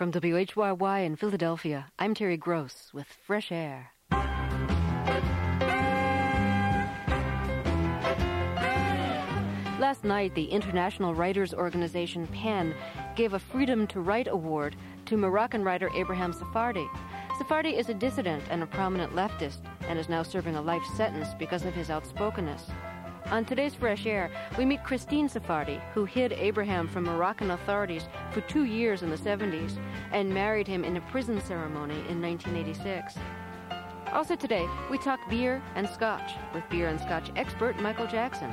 From WHYY in Philadelphia, I'm Terry Gross with Fresh Air. Last night, the international writers organization PEN gave a Freedom to Write award to Moroccan writer Abraham Serfaty. Serfaty is a dissident and a prominent leftist and is now serving a life sentence because of his outspokenness. On today's Fresh Air, we meet Christine Serfaty, who hid Abraham from Moroccan authorities for two years in the 70s and married him in a prison ceremony in 1986. Also today, we talk beer and scotch with beer and scotch expert Michael Jackson.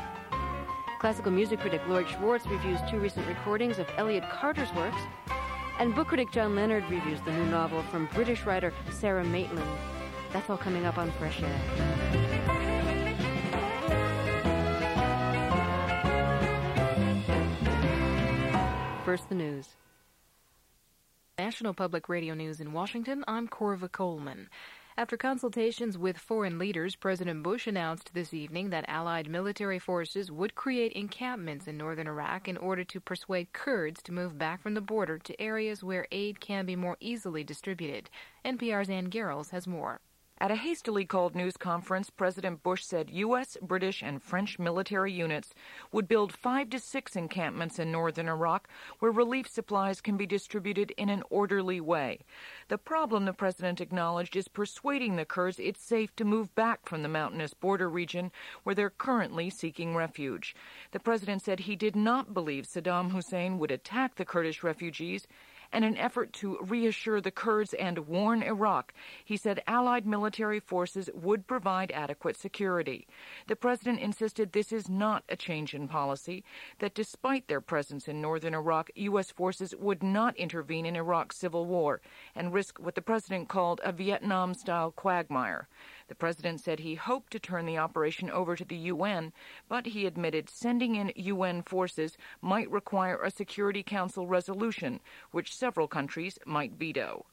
Classical music critic Lloyd Schwartz reviews two recent recordings of Elliott Carter's works, and book critic John Leonard reviews the new novel from British writer Sara Maitland. That's all coming up on Fresh Air. First, the news. National Public Radio News in Washington, I'm Korva Coleman. After consultations with foreign leaders, President Bush announced this evening that Allied military forces would create encampments in northern Iraq in order to persuade Kurds to move back from the border to areas where aid can be more easily distributed. NPR's Ann Garrels has more. At a hastily called news conference, President Bush said U.S., British, and French military units would build five to six encampments in northern Iraq where relief supplies can be distributed in an orderly way. The problem, the president acknowledged, is persuading the Kurds it's safe to move back from the mountainous border region where they're currently seeking refuge. The president said he did not believe Saddam Hussein would attack the Kurdish refugees and an effort to reassure the Kurds and warn Iraq. He said Allied military forces would provide adequate security. The president insisted this is not a change in policy, that despite their presence in northern Iraq, U.S. forces would not intervene in Iraq's civil war and risk what the president called a Vietnam style quagmire. The president said he hoped to turn the operation over to the UN, but he admitted sending in UN forces might require a Security Council resolution, which several countries might veto.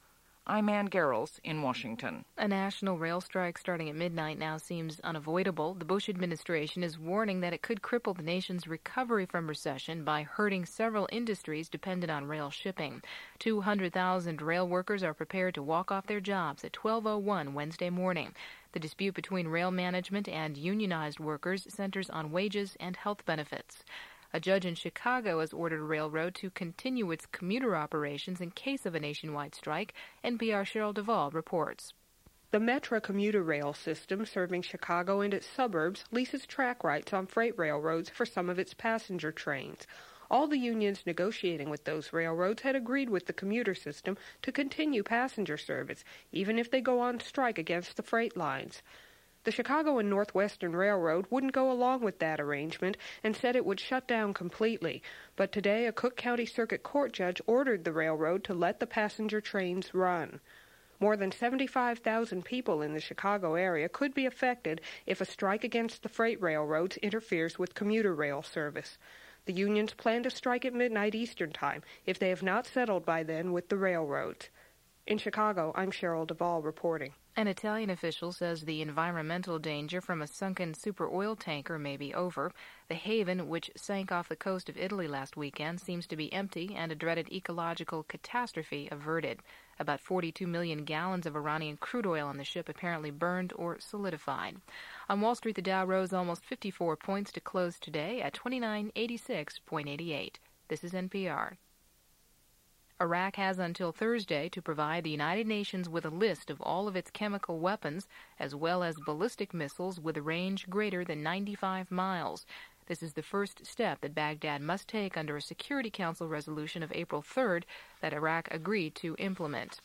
I'm Ann Garrels in Washington. A national rail strike starting at midnight now seems unavoidable. The Bush administration is warning that it could cripple the nation's recovery from recession by hurting several industries dependent on rail shipping. 200,000 rail workers are prepared to walk off their jobs at 12:01 Wednesday morning. The dispute between rail management and unionized workers centers on wages and health benefits. A judge in Chicago has ordered a railroad to continue its commuter operations in case of a nationwide strike. NPR Cheryl Devall reports. The Metra commuter rail system serving Chicago and its suburbs leases track rights on freight railroads for some of its passenger trains. All the unions negotiating with those railroads had agreed with the commuter system to continue passenger service, even if they go on strike against the freight lines. The Chicago and Northwestern Railroad wouldn't go along with that arrangement and said it would shut down completely. But today, a Cook County Circuit Court judge ordered the railroad to let the passenger trains run. More than 75,000 people in the Chicago area could be affected if a strike against the freight railroads interferes with commuter rail service. The unions plan to strike at midnight Eastern Time if they have not settled by then with the railroads. In Chicago, I'm Cheryl Devall reporting. An Italian official says the environmental danger from a sunken super oil tanker may be over. The Haven, which sank off the coast of Italy last weekend, seems to be empty and a dreaded ecological catastrophe averted. About 42 million gallons of Iranian crude oil on the ship apparently burned or solidified. On Wall Street, the Dow rose almost 54 points to close today at 2986.88. This is NPR. Iraq has until Thursday to provide the United Nations with a list of all of its chemical weapons, as well as ballistic missiles with a range greater than 95 miles. This is the first step that Baghdad must take under a Security Council resolution of April 3rd that Iraq agreed to implement.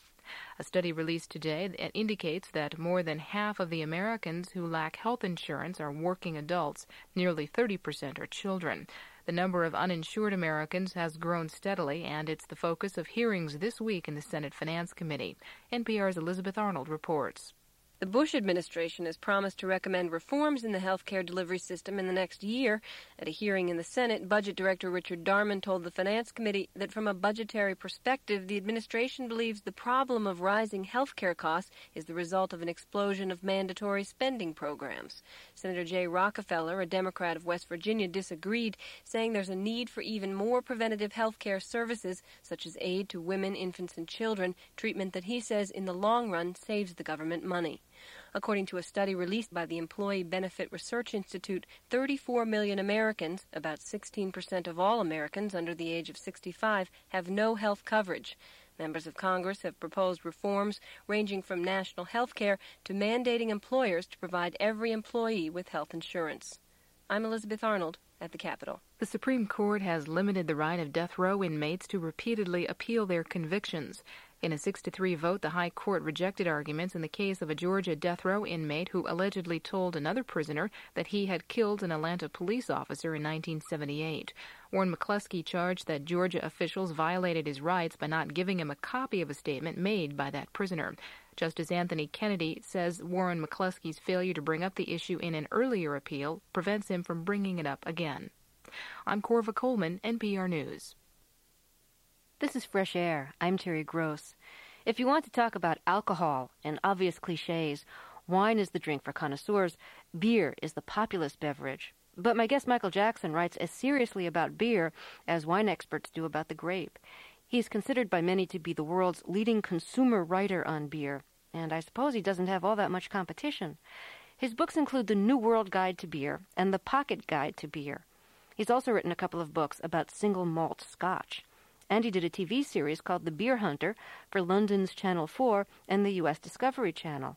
A study released today indicates that more than half of the Americans who lack health insurance are working adults. Nearly 30% are children. The number of uninsured Americans has grown steadily, and it's the focus of hearings this week in the Senate Finance Committee. NPR's Elizabeth Arnold reports. The Bush administration has promised to recommend reforms in the health care delivery system in the next year. At a hearing in the Senate, Budget Director Richard Darman told the Finance Committee that from a budgetary perspective, the administration believes the problem of rising health care costs is the result of an explosion of mandatory spending programs. Senator Jay Rockefeller, a Democrat of West Virginia, disagreed, saying there's a need for even more preventative health care services, such as aid to women, infants, and children, treatment that he says in the long run saves the government money. According to a study released by the Employee Benefit Research Institute, 34 million Americans, about 16% of all Americans under the age of 65, have no health coverage. Members of Congress have proposed reforms ranging from national health care to mandating employers to provide every employee with health insurance. I'm Elizabeth Arnold at the Capitol. The Supreme Court has limited the right of death row inmates to repeatedly appeal their convictions. In a 6 to 3 vote, the High Court rejected arguments in the case of a Georgia death row inmate who allegedly told another prisoner that he had killed an Atlanta police officer in 1978. Warren McCleskey charged that Georgia officials violated his rights by not giving him a copy of a statement made by that prisoner. Justice Anthony Kennedy says Warren McCleskey's failure to bring up the issue in an earlier appeal prevents him from bringing it up again. I'm Korva Coleman, NPR News. This is Fresh Air. I'm Terry Gross. If you want to talk about alcohol and obvious cliches, wine is the drink for connoisseurs, beer is the populist beverage. But my guest Michael Jackson writes as seriously about beer as wine experts do about the grape. He is considered by many to be the world's leading consumer writer on beer, and I suppose he doesn't have all that much competition. His books include The New World Guide to Beer and The Pocket Guide to Beer. He's also written a couple of books about single malt scotch and he did a TV series called The Beer Hunter for London's Channel 4 and the U.S. Discovery Channel.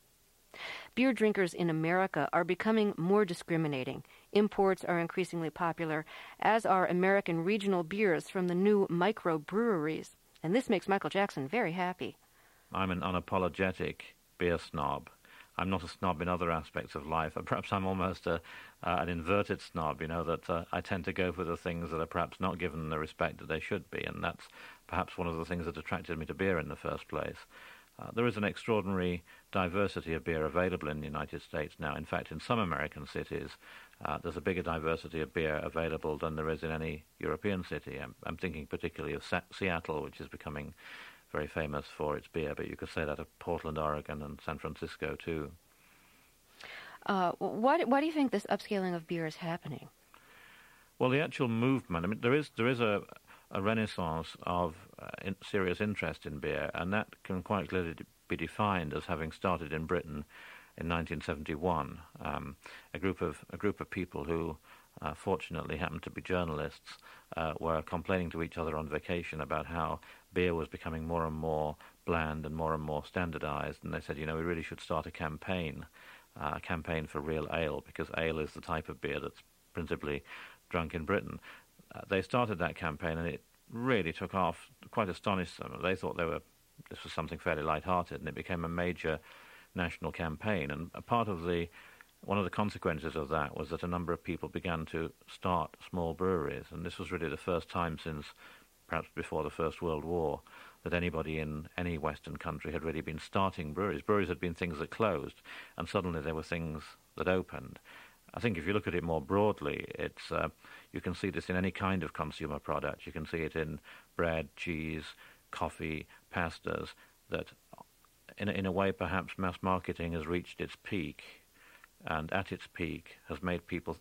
Beer drinkers in America are becoming more discriminating. Imports are increasingly popular, as are American regional beers from the new microbreweries. And this makes Michael Jackson very happy. I'm an unapologetic beer snob. I'm not a snob in other aspects of life. Perhaps I'm almost a, uh, an inverted snob, you know, that uh, I tend to go for the things that are perhaps not given the respect that they should be, and that's perhaps one of the things that attracted me to beer in the first place. Uh, there is an extraordinary diversity of beer available in the United States now. In fact, in some American cities, uh, there's a bigger diversity of beer available than there is in any European city. I'm, I'm thinking particularly of Sa- Seattle, which is becoming very famous for its beer, but you could say that of Portland, Oregon, and San Francisco too. Uh, why, why do you think this upscaling of beer is happening? Well, the actual movement. I mean, there is there is a a renaissance of uh, in serious interest in beer, and that can quite clearly be defined as having started in Britain in 1971. Um, a group of a group of people who uh, fortunately happened to be journalists, uh, were complaining to each other on vacation about how beer was becoming more and more bland and more and more standardized. And they said, you know, we really should start a campaign, uh, a campaign for real ale, because ale is the type of beer that's principally drunk in Britain. Uh, they started that campaign, and it really took off, quite astonished them. They thought they were this was something fairly light-hearted, and it became a major national campaign. And a part of the one of the consequences of that was that a number of people began to start small breweries, and this was really the first time since perhaps before the First World War that anybody in any Western country had really been starting breweries. Breweries had been things that closed, and suddenly there were things that opened. I think if you look at it more broadly, it's uh, you can see this in any kind of consumer product. You can see it in bread, cheese, coffee, pastas. That, in in a way, perhaps mass marketing has reached its peak and at its peak has made people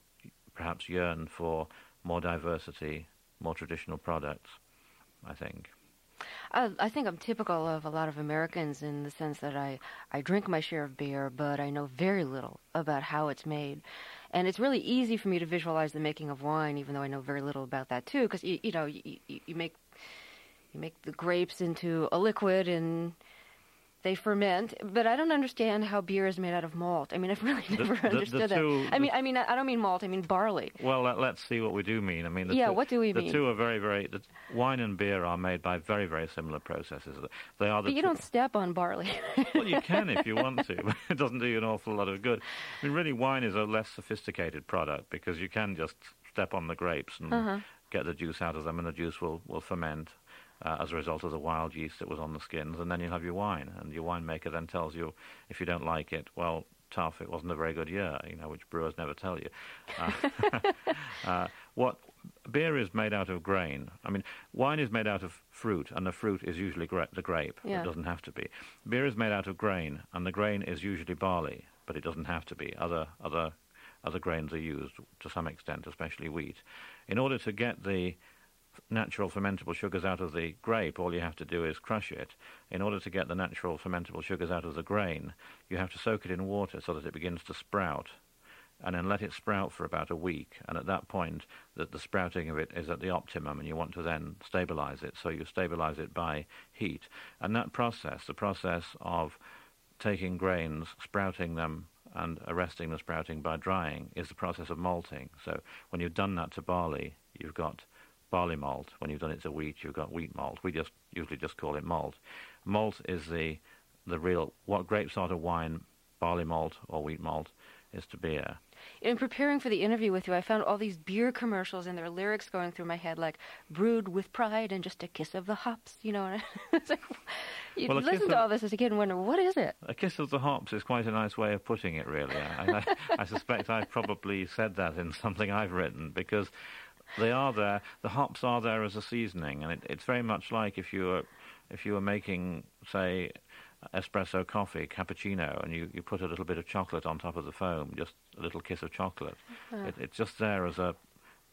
perhaps yearn for more diversity, more traditional products, I think. I, I, think I'm typical of a lot of Americans in the sense that I, I drink my share of beer, but I know very little about how it's made. And it's really easy for me to visualize the making of wine, even though I know very little about that too, because you, you know you, you make you make the grapes into a liquid and they ferment, but I don't understand how beer is made out of malt. I mean, I've really never the, the, understood the two, that. I mean, I mean, I don't mean malt. I mean barley. Well, let, us see what we do mean. I mean, yeah, two, what do we the mean? The two are very, very. wine and beer are made by very, very similar processes. They are. The but you two. don't step on barley. well, you can if you want to, but it doesn't do you an awful lot of good. I mean, really, wine is a less sophisticated product because you can just step on the grapes and uh-huh. get the juice out of them, and the juice will will ferment uh, as a result of the wild yeast that was on the skins, and then you'll have your wine. And your winemaker then tells you if you don't like it, well, tough, it wasn't a very good year, you know, which brewers never tell you. Uh, uh, what beer is made out of grain. I mean, wine is made out of fruit, and the fruit is usually gra- the grape. Yeah. It doesn't have to be. Beer is made out of grain, and the grain is usually barley, but it doesn't have to be. Other other other grains are used to some extent, especially wheat. In order to get the natural fermentable sugars out of the grape, all you have to do is crush it. In order to get the natural fermentable sugars out of the grain, you have to soak it in water so that it begins to sprout, and then let it sprout for about a week. And at that point, that the sprouting of it is at the optimum, and you want to then stabilize it. So you stabilize it by heat. And that process, the process of taking grains, sprouting them, and arresting the sprouting by drying, is the process of malting. So when you've done that to barley, you've got barley malt. When you've done it to wheat, you've got wheat malt. We just usually just call it malt. Malt is the the real what grapes are to wine, barley malt or wheat malt is to beer. In preparing for the interview with you, I found all these beer commercials and their lyrics going through my head, like "brewed with pride and just a kiss of the hops." You know, it's like you Well, listen to all this as a kid and wonder what is it. A kiss of the hops is quite a nice way of putting it, really. I, I, I suspect I've probably said that in something I've written because they are there. The hops are there as a seasoning, and it, it's very much like if you were if you were making, say, espresso coffee, cappuccino, and you, you put a little bit of chocolate on top of the foam, just a little kiss of chocolate. Uh-huh. It, it's just there as a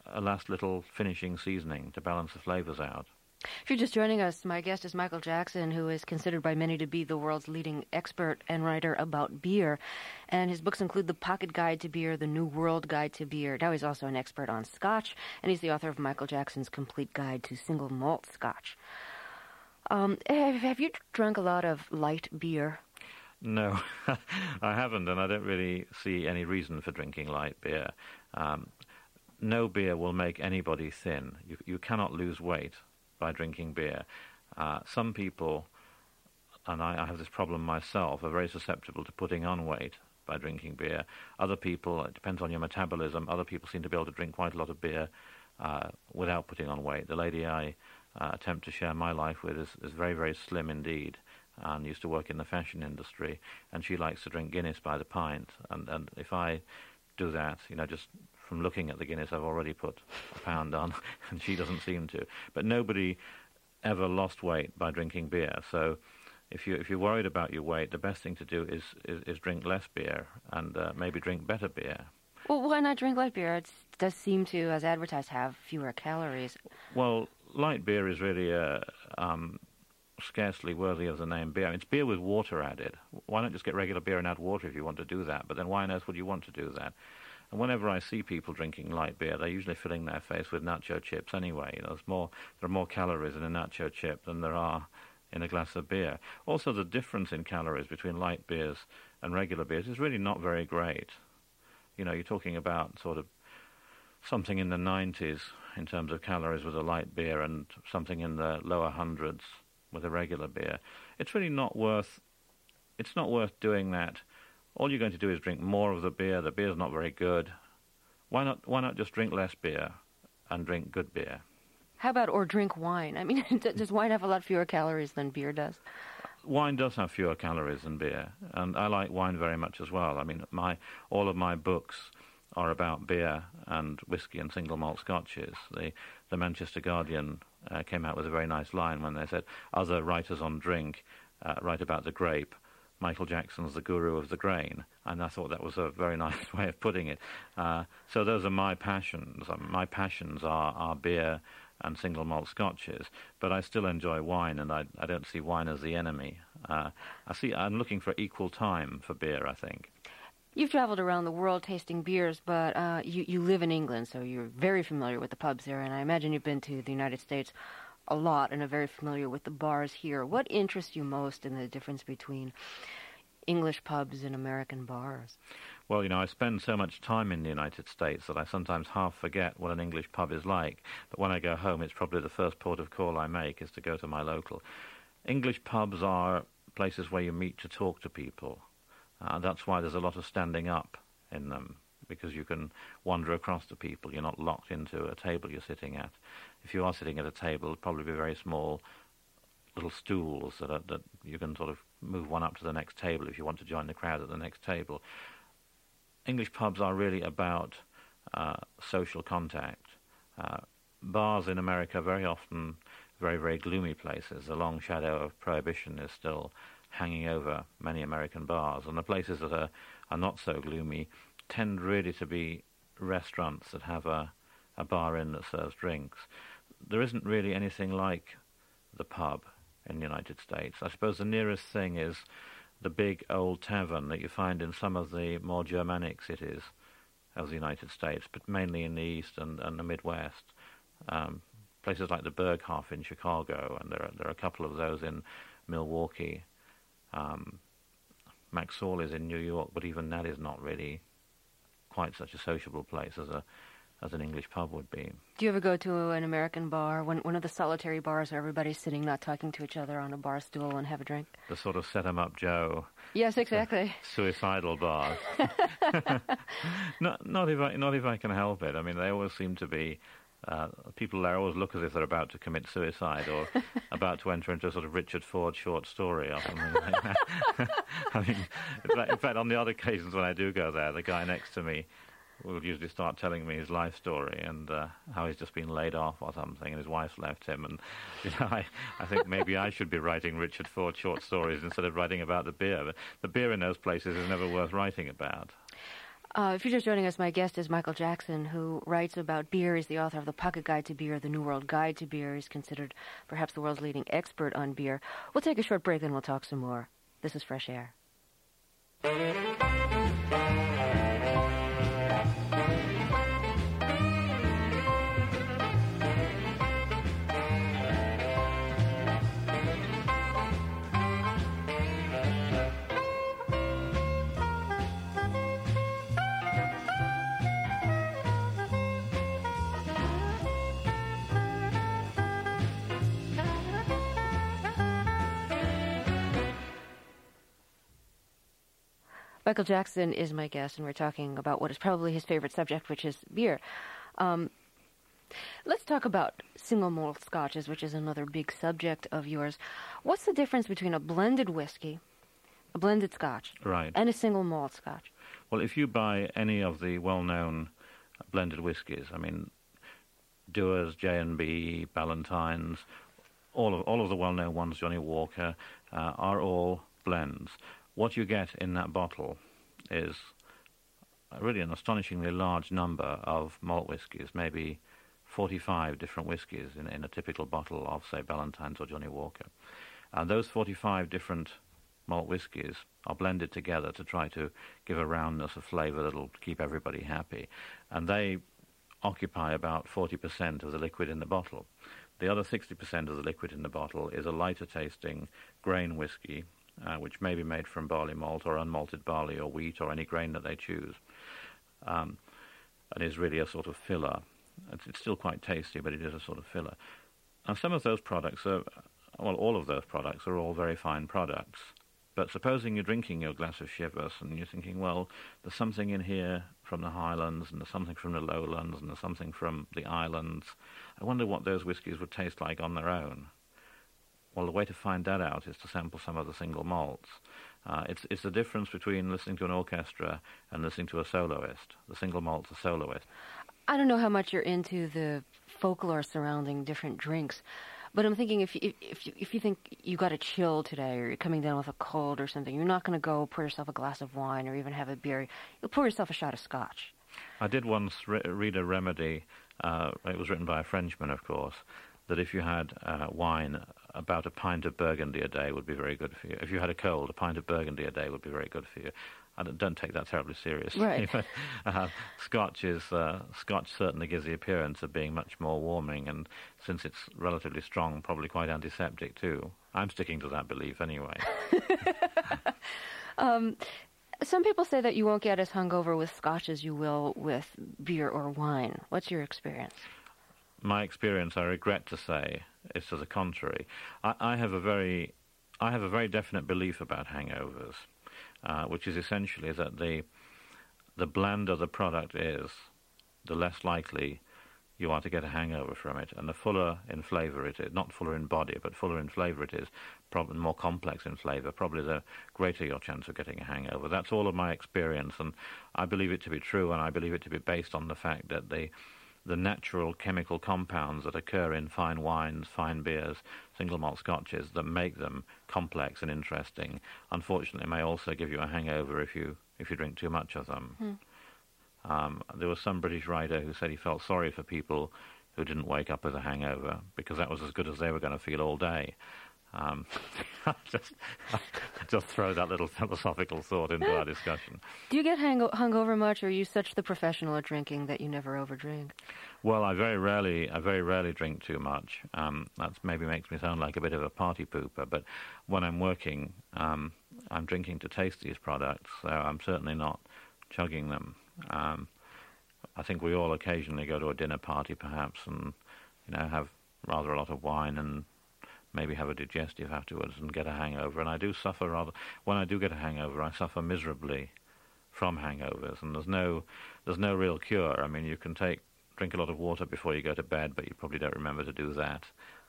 a last little finishing seasoning to balance the flavors out. If you're just joining us, my guest is Michael Jackson, who is considered by many to be the world's leading expert and writer about beer. And his books include The Pocket Guide to Beer, The New World Guide to Beer. Now he's also an expert on scotch, and he's the author of Michael Jackson's Complete Guide to Single Malt Scotch. Um, have, you drunk a lot of light beer? No, I haven't, and I don't really see any reason for drinking light beer. Um, no beer will make anybody thin. You, you cannot lose weight by drinking beer. Uh, some people, and I, I have this problem myself, are very susceptible to putting on weight by drinking beer. Other people, it depends on your metabolism, other people seem to be able to drink quite a lot of beer uh, without putting on weight. The lady I uh, attempt to share my life with is, is very, very slim indeed and used to work in the fashion industry, and she likes to drink Guinness by the pint. And, and if I do that, you know, just from looking at the Guinness, I've already put a pound on, and she doesn't seem to. But nobody ever lost weight by drinking beer. So if you if you're worried about your weight, the best thing to do is is, is drink less beer and uh, maybe drink better beer. Well, why not drink light beer? It does seem to, as advertised, have fewer calories. Well, light beer is really uh, um, scarcely worthy of the name beer. It's beer with water added. Why not just get regular beer and add water if you want to do that? But then why on earth would you want to do that? And whenever I see people drinking light beer, they're usually filling their face with nacho chips anyway. There's more, there are more calories in a nacho chip than there are in a glass of beer. Also, the difference in calories between light beers and regular beers is really not very great. You know, you're talking about sort of something in the 90s in terms of calories with a light beer and something in the lower hundreds with a regular beer. It's really not worth it's not worth doing that. All you're going to do is drink more of the beer. The beer's not very good. Why not why not just drink less beer and drink good beer? How about or drink wine? I mean, does wine have a lot fewer calories than beer does? Wine does have fewer calories than beer, and I like wine very much as well. I mean, my all of my books are about beer and whiskey and single malt scotches. The the Manchester Guardian uh, came out with a very nice line when they said other writers on drink uh, write about the grape. Michael Jackson's the guru of the grain, and I thought that was a very nice way of putting it. Uh, so those are my passions. Um, my passions are, are beer and single malt scotches, but I still enjoy wine, and I, I don't see wine as the enemy. Uh, I see. I'm looking for equal time for beer. I think. You've traveled around the world tasting beers, but uh, you, you live in England, so you're very familiar with the pubs there, and I imagine you've been to the United States a lot and are very familiar with the bars here. What interests you most in the difference between English pubs and American bars? Well, you know, I spend so much time in the United States that I sometimes half forget what an English pub is like. But when I go home, it's probably the first port of call I make is to go to my local. English pubs are places where you meet to talk to people. Uh, that's why there's a lot of standing up in them, because you can wander across to people. You're not locked into a table you're sitting at. If you are sitting at a table, it'll probably be very small, little stools that, are, that you can sort of move one up to the next table if you want to join the crowd at the next table. English pubs are really about uh, social contact. Uh, bars in America very often very, very gloomy places. The long shadow of prohibition is still hanging over many American bars, and the places that are, are not so gloomy tend really to be restaurants that have a, a bar in that serves drinks. There isn't really anything like the pub in the United States. I suppose the nearest thing is the big old tavern that you find in some of the more Germanic cities of the United States, but mainly in the East and, and the Midwest. Um, places like the Berghoff in Chicago, and there are, there are a couple of those in Milwaukee. Um, McSorley's in New York, but even that is not really quite such a sociable place as a as an English pub would be. Do you ever go to an American bar, one one of the solitary bars where everybody's sitting, not talking to each other on a bar stool, and have a drink? The sort of set 'em up Joe. Yes, exactly. Suicidal bar. not not if I not if I can help it. I mean, they always seem to be uh, people there always look as if they're about to commit suicide or about to enter into a sort of Richard Ford short story or something like that. I mean, in fact, in fact, on the odd occasions when I do go there, the guy next to me will usually start telling me his life story and uh, how he's just been laid off or something and his wife's left him. And you know, I, I think maybe I should be writing Richard Ford short stories instead of writing about the beer. But the beer in those places is never worth writing about. Uh, if you're just joining us, my guest is Michael Jackson, who writes about beer. He's the author of The Pocket Guide to Beer, The New World Guide to Beer. He's considered perhaps the world's leading expert on beer. We'll take a short break, and we'll talk some more. This is Fresh Air. Michael Jackson is my guest, and we're talking about what is probably his favorite subject, which is beer. Um, let's talk about single malt scotches, which is another big subject of yours. What's the difference between a blended whiskey, a blended scotch, right. and a single malt scotch? Well, if you buy any of the well-known blended whiskies, I mean, Dewar's, J&B, Ballantine's, all of all of the well-known ones, Johnnie Walker, uh, are all blends what you get in that bottle is really an astonishingly large number of malt whiskies, maybe 45 different whiskies in, in a typical bottle of, say, Ballantine's or Johnnie Walker. And those 45 different malt whiskies are blended together to try to give a roundness of flavour that'll keep everybody happy. And they occupy about 40% of the liquid in the bottle. The other 60% of the liquid in the bottle is a lighter tasting grain whiskey uh, which may be made from barley malt or unmalted barley or wheat or any grain that they choose, um, and is really a sort of filler. It's, it's, still quite tasty, but it is a sort of filler. And some of those products are, well, all of those products are all very fine products. But supposing you're drinking your glass of Chivas and you're thinking, well, there's something in here from the Highlands and there's something from the Lowlands and there's something from the islands. I wonder what those whiskies would taste like on their own. Well, the way to find that out is to sample some of the single malts. Uh, it's, it's the difference between listening to an orchestra and listening to a soloist. The single malt's a soloist. I don't know how much you're into the folklore surrounding different drinks, but I'm thinking if you, if you, if you think you got a chill today or you're coming down with a cold or something, you're not going to go pour yourself a glass of wine or even have a beer. You'll pour yourself a shot of scotch. I did once re- read a remedy. Uh, it was written by a Frenchman, of course, that if you had uh, wine, about a pint of Burgundy a day would be very good for you. If you had a cold, a pint of Burgundy a day would be very good for you. I don't, don't take that terribly seriously. Right. uh, Scotch is uh, Scotch certainly gives the appearance of being much more warming, and since it's relatively strong, probably quite antiseptic too. I'm sticking to that belief anyway. um, some people say that you won't get as hungover with Scotch as you will with beer or wine. What's your experience? my experience, I regret to say, is to the contrary. I, I have a very, I have a very definite belief about hangovers, uh, which is essentially that the, the blander the product is, the less likely you are to get a hangover from it. And the fuller in flavour it is, not fuller in body, but fuller in flavour it is, probably more complex in flavour, probably the greater your chance of getting a hangover. That's all of my experience, and I believe it to be true, and I believe it to be based on the fact that the the natural chemical compounds that occur in fine wines, fine beers, single malt scotches that make them complex and interesting, unfortunately, may also give you a hangover if you if you drink too much of them. Hmm. Um, there was some British writer who said he felt sorry for people who didn't wake up with a hangover because that was as good as they were going to feel all day. Um, just, just throw that little philosophical thought into our discussion. Do you get hang- hungover much, or are you such the professional at drinking that you never overdrink? Well, I very rarely, I very rarely drink too much. Um, that maybe makes me sound like a bit of a party pooper, but when I'm working, um, I'm drinking to taste these products, so I'm certainly not chugging them. Um, I think we all occasionally go to a dinner party, perhaps, and you know have rather a lot of wine and maybe have a digestive afterwards and get a hangover. And I do suffer rather when I do get a hangover, I suffer miserably from hangovers, and there's no there's no real cure. I mean, you can take drink a lot of water before you go to bed, but you probably don't remember to do that.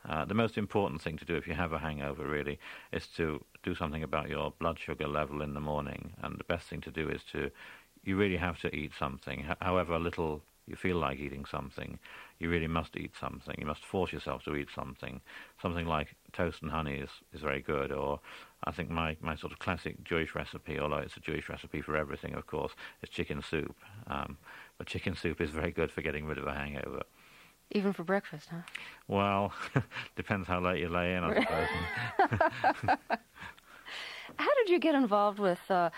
Uh, the most important thing to do if you have a hangover, really, is to do something about your blood sugar level in the morning. And the best thing to do is to you really have to eat something, however little you feel like eating something. You really must eat something. You must force yourself to eat something. Something like toast and honey is, is very good. Or I think my, my sort of classic Jewish recipe, although it's a Jewish recipe for everything, of course, is chicken soup. Um, but chicken soup is very good for getting rid of a hangover. Even for breakfast, huh? Well, depends how late you lay in, I suppose. how did you get involved with uh,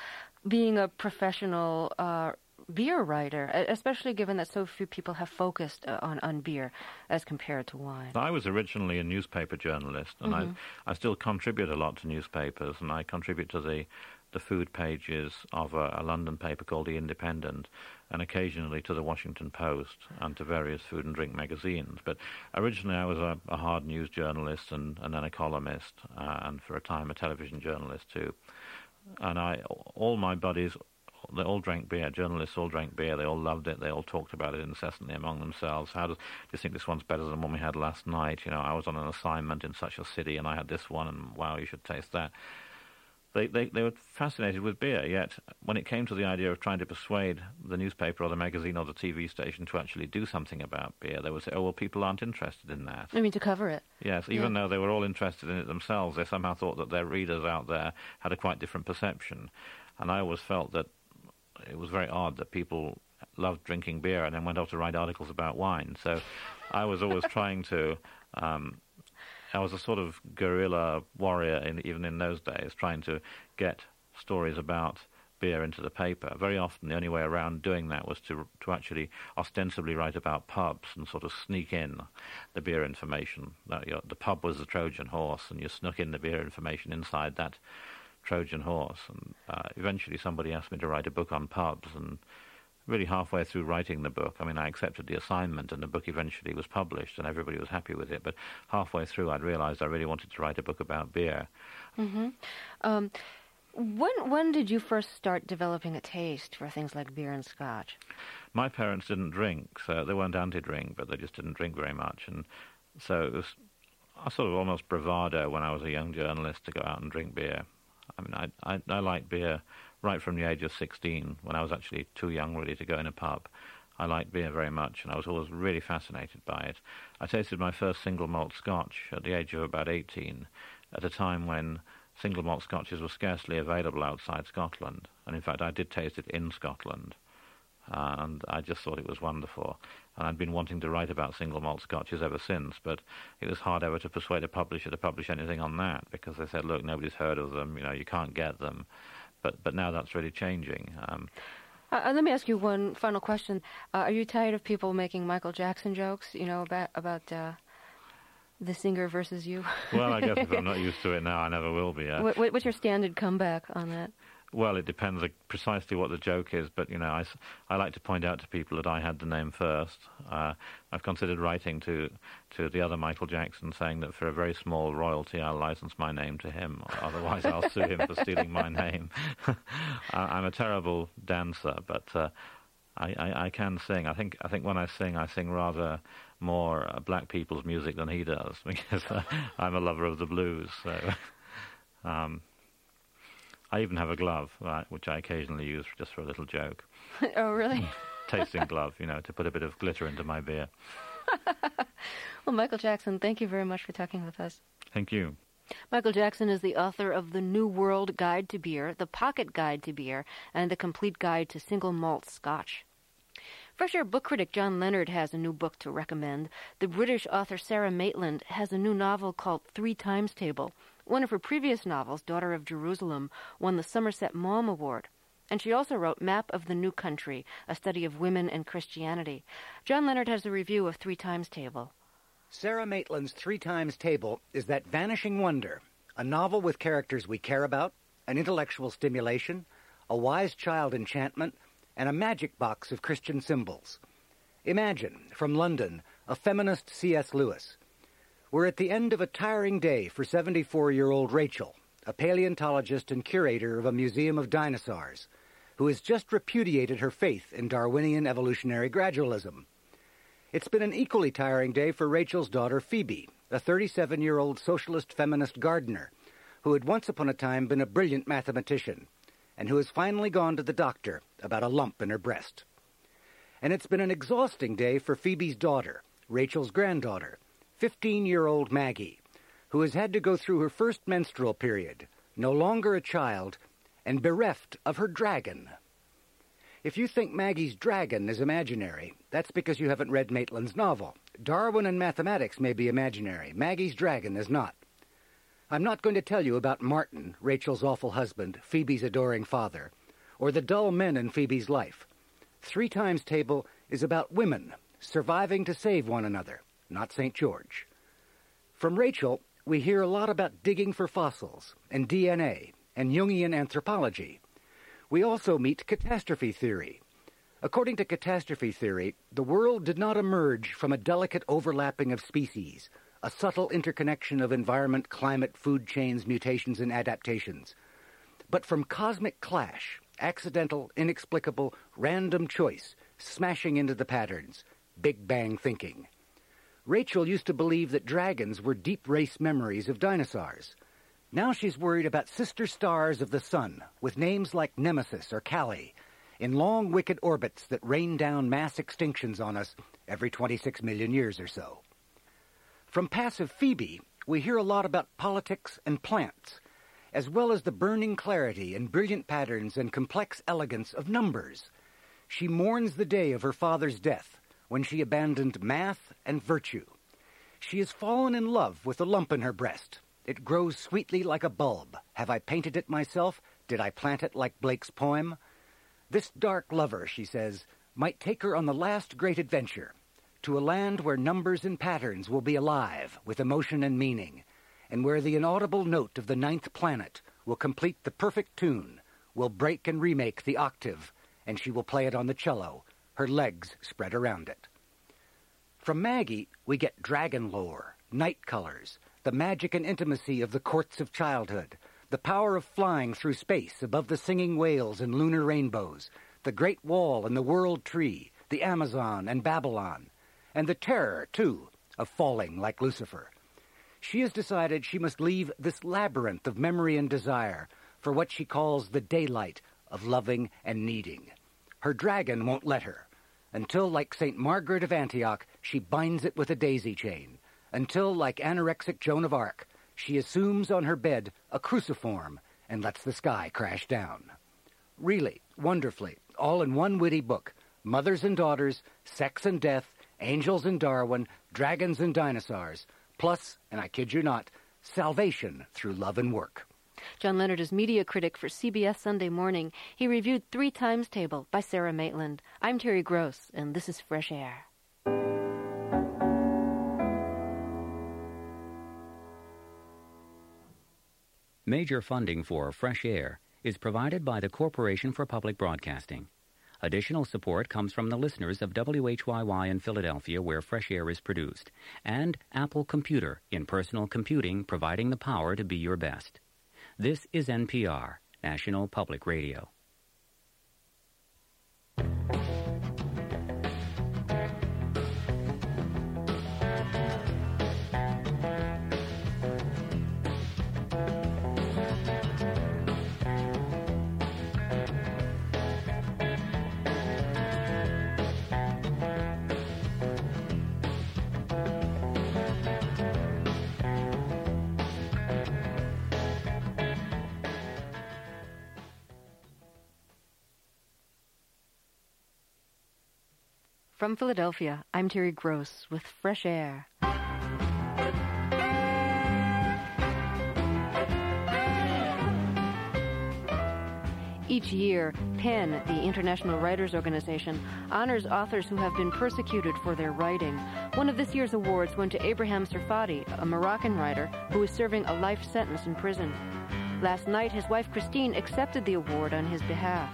being a professional uh, beer writer, especially given that so few people have focused uh, on, on beer as compared to wine? I was originally a newspaper journalist, and mm-hmm. I, I still contribute a lot to newspapers, and I contribute to the, the food pages of a, a London paper called The Independent, and occasionally to the Washington Post and to various food and drink magazines. But originally I was a, a hard news journalist and, and then a columnist, uh, and for a time a television journalist too and I, all my buddies, they all drank beer. Journalists all drank beer. They all loved it. They all talked about it incessantly among themselves. How does do you think this one's better than one we had last night? You know, I was on an assignment in such a city, and I had this one, and wow, you should taste that they, they, they were fascinated with beer, yet when it came to the idea of trying to persuade the newspaper or the magazine or the TV station to actually do something about beer, they would say, oh, well, people aren't interested in that. I mean, to cover it. Yes, even yeah. though they were all interested in it themselves, they somehow thought that their readers out there had a quite different perception. And I always felt that it was very odd that people loved drinking beer and then went off to write articles about wine. So I was always trying to um, I was a sort of guerrilla warrior, in, even in those days, trying to get stories about beer into the paper. Very often, the only way around doing that was to to actually ostensibly write about pubs and sort of sneak in the beer information. The pub was the Trojan horse, and you snuck in the beer information inside that Trojan horse. And uh, eventually, somebody asked me to write a book on pubs, and really halfway through writing the book, I mean, I accepted the assignment and the book eventually was published and everybody was happy with it. But halfway through, I'd realized I really wanted to write a book about beer. Mm-hmm. Um, when when did you first start developing a taste for things like beer and scotch? My parents didn't drink, so they weren't anti-drink, but they just didn't drink very much, and so it was a sort of almost bravado when I was a young journalist to go out and drink beer. I mean, I I, I like beer right from the age of 16, when I was actually too young really to go in a pub. I liked beer very much, and I was always really fascinated by it. I tasted my first single malt scotch at the age of about 18, at a time when single malt scotches were scarcely available outside Scotland. And in fact, I did taste it in Scotland, and I just thought it was wonderful. And I'd been wanting to write about single malt scotches ever since, but it was hard ever to persuade a publisher to publish anything on that because they said, look, nobody's heard of them, you know, you can't get them but but now that's really changing. Um, uh, uh, let me ask you one final question. Uh, are you tired of people making Michael Jackson jokes? You know about about uh, the singer versus you. well, I guess if I'm not used to it now, I never will be. What, what's your standard comeback on that? Well, it depends precisely what the joke is, but you know, I, I like to point out to people that I had the name first. Uh, I've considered writing to to the other Michael Jackson, saying that for a very small royalty, I'll license my name to him. Otherwise, I'll sue him for stealing my name. I'm a terrible dancer, but uh, I, I, I, can sing. I think I think when I sing, I sing rather more uh, black people's music than he does because uh, I'm a lover of the blues. So, um, I even have a glove, right, which I occasionally use just for a little joke. oh, really? Mm, tasting glove, you know, to put a bit of glitter into my beer. well, Michael Jackson, thank you very much for talking with us. Thank you. Michael Jackson is the author of The New World Guide to Beer, The Pocket Guide to Beer, and The Complete Guide to Single Malt Scotch. Fresh Air book critic John Leonard has a new book to recommend. The British author Sara Maitland has a new novel called Three Times Table. One of her previous novels, Daughter of Jerusalem, won the Somerset Maugham Award. And she also wrote Map of the New Country, a study of women and Christianity. John Leonard has a review of Three Times Table. Sara Maitland's Three Times Table is that vanishing wonder, a novel with characters we care about, an intellectual stimulation, a wise child enchantment, and a magic box of Christian symbols. Imagine, from London, a feminist C.S. Lewis. We're at the end of a tiring day for 74 year old Rachel, a paleontologist and curator of a museum of dinosaurs, who has just repudiated her faith in Darwinian evolutionary gradualism. It's been an equally tiring day for Rachel's daughter Phoebe, a 37 year old socialist feminist gardener, who had once upon a time been a brilliant mathematician and who has finally gone to the doctor about a lump in her breast. And it's been an exhausting day for Phoebe's daughter, Rachel's granddaughter, 15 year old Maggie, who has had to go through her first menstrual period, no longer a child, and bereft of her dragon. If you think Maggie's dragon is imaginary, that's because you haven't read Maitland's novel. Darwin and mathematics may be imaginary. Maggie's dragon is not. I'm not going to tell you about Martin, Rachel's awful husband, Phoebe's adoring father, or the dull men in Phoebe's life. Three Times Table is about women surviving to save one another, not St. George. From Rachel, we hear a lot about digging for fossils and DNA and Jungian anthropology. We also meet catastrophe theory. According to catastrophe theory, the world did not emerge from a delicate overlapping of species a subtle interconnection of environment, climate, food chains, mutations, and adaptations. But from cosmic clash, accidental, inexplicable, random choice, smashing into the patterns, Big Bang thinking. Rachel used to believe that dragons were deep race memories of dinosaurs. Now she's worried about sister stars of the sun, with names like Nemesis or Kali, in long wicked orbits that rain down mass extinctions on us every 26 million years or so. From passive Phoebe, we hear a lot about politics and plants, as well as the burning clarity and brilliant patterns and complex elegance of numbers. She mourns the day of her father's death, when she abandoned math and virtue. She has fallen in love with a lump in her breast. It grows sweetly like a bulb. Have I painted it myself? Did I plant it like Blake's poem? This dark lover, she says, might take her on the last great adventure, to a land where numbers and patterns will be alive with emotion and meaning, and where the inaudible note of the ninth planet will complete the perfect tune, will break and remake the octave, and she will play it on the cello, her legs spread around it. From Maggie, we get dragon lore, night colors, the magic and intimacy of the courts of childhood, the power of flying through space above the singing whales and lunar rainbows, the Great Wall and the World Tree, the Amazon and Babylon, and the terror, too, of falling like Lucifer. She has decided she must leave this labyrinth of memory and desire for what she calls the daylight of loving and needing. Her dragon won't let her, until, like St. Margaret of Antioch, she binds it with a daisy chain, until, like anorexic Joan of Arc, she assumes on her bed a cruciform and lets the sky crash down. Really, wonderfully, all in one witty book, Mothers and Daughters, Sex and Death, angels and Darwin, dragons and dinosaurs, plus, and I kid you not, salvation through love and work. John Leonard is media critic for CBS Sunday Morning. He reviewed Three Times Table by Sara Maitland. I'm Terry Gross, and this is Fresh Air. Major funding for Fresh Air is provided by the Corporation for Public Broadcasting. Additional support comes from the listeners of WHYY in Philadelphia, where fresh air is produced, and Apple Computer in personal computing, providing the power to be your best. This is NPR, National Public Radio. From Philadelphia, I'm Terry Gross with Fresh Air. Each year, PEN, the International Writers Organization, honors authors who have been persecuted for their writing. One of this year's awards went to Abraham Serfaty, a Moroccan writer who is serving a life sentence in prison. Last night, his wife Christine accepted the award on his behalf.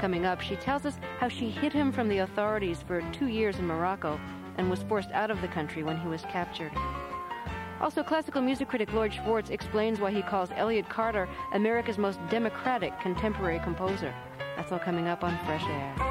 Coming up, she tells us how she hid him from the authorities for two years in Morocco and was forced out of the country when he was captured. Also, classical music critic Lloyd Schwartz explains why he calls Elliott Carter America's most democratic contemporary composer. That's all coming up on Fresh Air.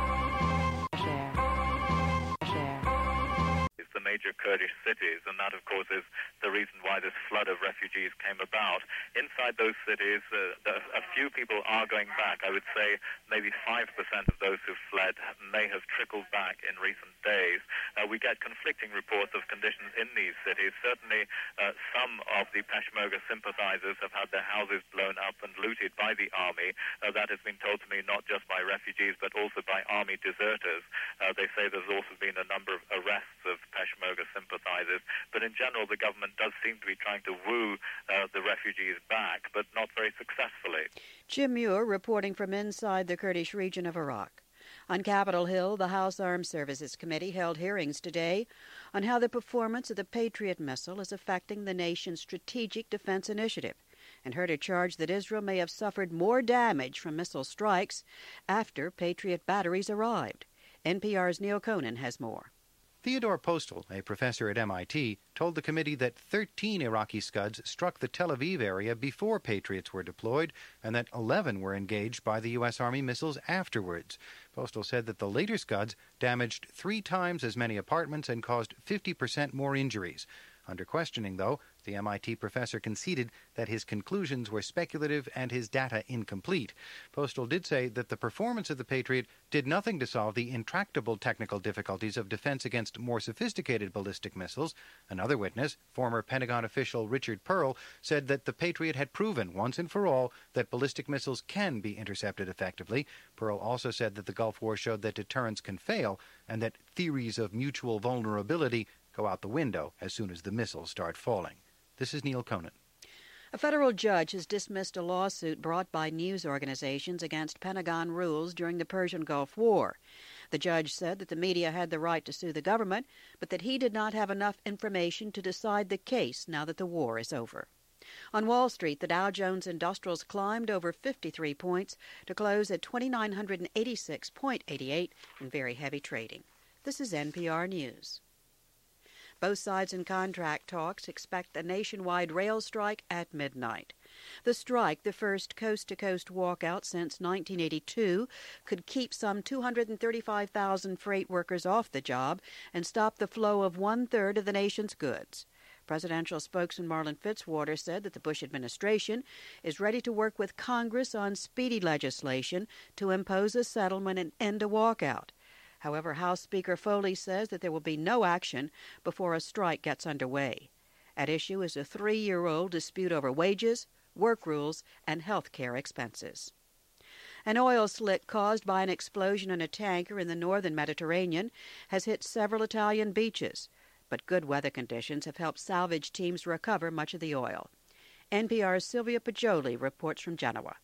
Major Kurdish cities, and that, of course, is the reason why this flood of refugees came about. Inside those cities, uh, a few people are going back. I would say maybe 5% of those who fled may have trickled back in recent days. Uh, we get conflicting reports of conditions in these cities. Certainly, uh, some of the Peshmerga sympathizers have had their houses blown up and looted by the army. Uh, that has been told to me not just by refugees, but also by army deserters. Uh, they say there's also been a number of arrests of Peshmerga sympathizers. But in general, the government does seem to be trying to woo uh, the refugees back, but not very successfully. Jim Muir reporting from inside the Kurdish region of Iraq. On Capitol Hill, the House Armed Services Committee held hearings today on how the performance of the Patriot missile is affecting the nation's strategic defense initiative and heard a charge that Israel may have suffered more damage from missile strikes after Patriot batteries arrived. NPR's Neil Conan has more. Theodore Postol, a professor at MIT, told the committee that 13 Iraqi Scuds struck the Tel Aviv area before Patriots were deployed and that 11 were engaged by the U.S. Army missiles afterwards. Postol said that the later Scuds damaged three times as many apartments and caused 50% more injuries. Under questioning, though, the MIT professor conceded that his conclusions were speculative and his data incomplete. Postol did say that the performance of the Patriot did nothing to solve the intractable technical difficulties of defense against more sophisticated ballistic missiles. Another witness, former Pentagon official Richard Perle, said that the Patriot had proven once and for all that ballistic missiles can be intercepted effectively. Perle also said that the Gulf War showed that deterrence can fail and that theories of mutual vulnerability go out the window as soon as the missiles start falling. This is Neil Conan. A federal judge has dismissed a lawsuit brought by news organizations against Pentagon rules during the Persian Gulf War. The judge said that the media had the right to sue the government, but that he did not have enough information to decide the case now that the war is over. On Wall Street, the Dow Jones Industrials climbed over 53 points to close at 2,986.88 in very heavy trading. This is NPR News. Both sides in contract talks expect a nationwide rail strike at midnight. The strike, the first coast to coast walkout since 1982, could keep some 235,000 freight workers off the job and stop the flow of one third of the nation's goods. Presidential spokesman Marlin Fitzwater said that the Bush administration is ready to work with Congress on speedy legislation to impose a settlement and end a walkout. However, House Speaker Foley says that there will be no action before a strike gets underway. At issue is a three year old dispute over wages, work rules, and health care expenses. An oil slick caused by an explosion in a tanker in the northern Mediterranean has hit several Italian beaches, but good weather conditions have helped salvage teams recover much of the oil. NPR's Sylvia Poggioli reports from Genoa.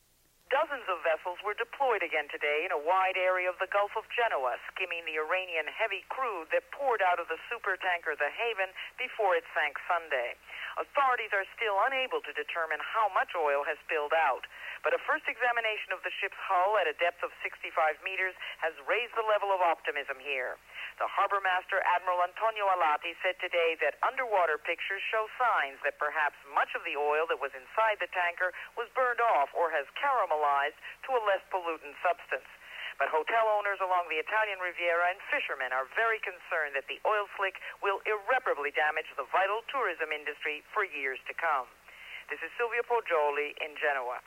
Were deployed again today in a wide area of the Gulf of Genoa, skimming the Iranian heavy crude that poured out of the supertanker the Haven before it sank Sunday. Authorities are still unable to determine how much oil has spilled out, but a first examination of the ship's hull at a depth of 65 meters has raised the level of optimism here. The harbor master, Admiral Antonio Alati, said today that underwater pictures show signs that perhaps much of the oil that was inside the tanker was burned off or has caramelized to a less pollutant substance. But hotel owners along the Italian Riviera and fishermen are very concerned that the oil slick will irreparably damage the vital tourism industry for years to come. This is Sylvia Poggioli in Genoa.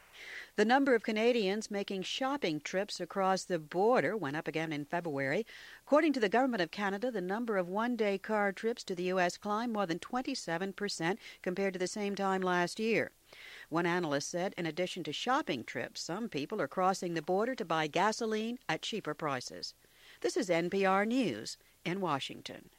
The number of Canadians making shopping trips across the border went up again in February. According to the Government of Canada, the number of one day car trips to the U.S. climbed more than 27% compared to the same time last year. One analyst said, in addition to shopping trips, some people are crossing the border to buy gasoline at cheaper prices. This is NPR News in Washington.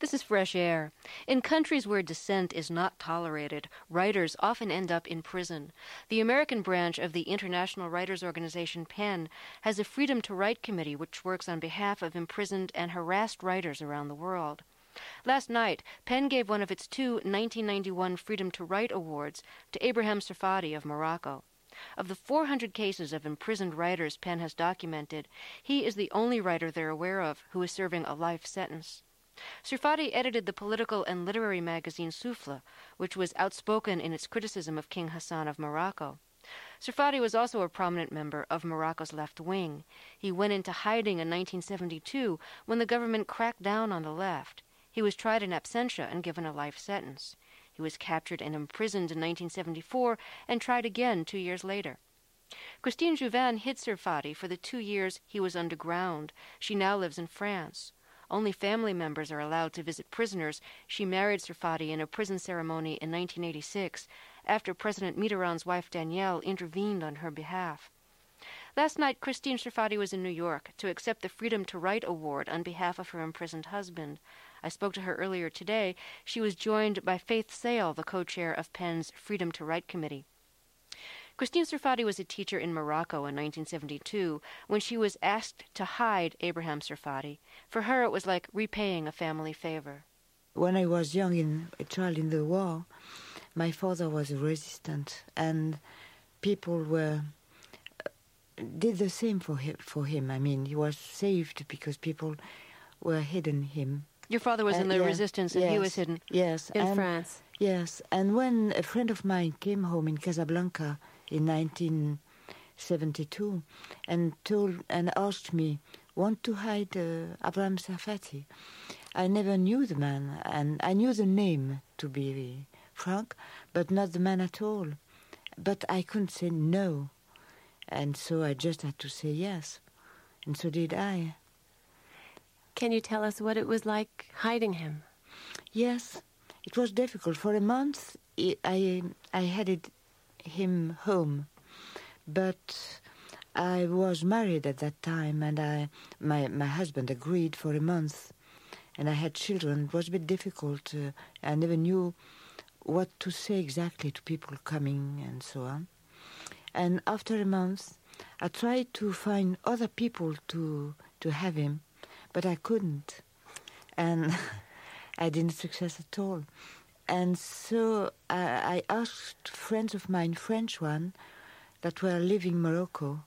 This is Fresh Air. In countries where dissent is not tolerated, writers often end up in prison. The American branch of the international writers organization PEN has a Freedom to Write committee which works on behalf of imprisoned and harassed writers around the world. Last night, PEN gave one of its two 1991 Freedom to Write awards to Abraham Serfaty of Morocco. Of the 400 cases of imprisoned writers PEN has documented, he is the only writer they're aware of who is serving a life sentence. Serfaty edited the political and literary magazine Souffle, which was outspoken in its criticism of King Hassan of Morocco. Serfaty was also a prominent member of Morocco's left wing. He went into hiding in 1972 when the government cracked down on the left. He was tried in absentia and given a life sentence. He was captured and imprisoned in 1974 and tried again two years later. Christine Jouvin hid Serfaty for the two years he was underground. She now lives in France. Only family members are allowed to visit prisoners. She married Serfaty in a prison ceremony in 1986 after President Mitterrand's wife Danielle intervened on her behalf. Last night, Christine Serfaty was in New York to accept the Freedom to Write Award on behalf of her imprisoned husband. I spoke to her earlier today. She was joined by Faith Sale, the co chair of PEN's Freedom to Write Committee. Christine Serfaty was a teacher in Morocco in 1972 when she was asked to hide Abraham Serfaty. For her, it was like repaying a family favor. When I was young, in, a child in the war, my father was a resistant, and people were uh, did the same for him. For him, I mean, he was saved because people were hidden him. Your father was uh, in the resistance, and yes, he was hidden. Yes, in and, France. Yes, and when a friend of mine came home in Casablanca in 1972 and told and asked me, "Want to hide uh, Abraham Serfaty?" I never knew the man, and I knew the name to be frank, but not the man at all. But I couldn't say no, and so I just had to say yes, and so did I. Can you tell us what it was like hiding him? Yes, it was difficult. For a month, I I headed him home, but I was married at that time, and I my my husband agreed for a month, and I had children. It was a bit difficult. Uh, I never knew what to say exactly to people coming and so on. And after a month, I tried to find other people to to have him but I couldn't, and I didn't success at all. And so I, I asked friends of mine, French one, that were living Morocco,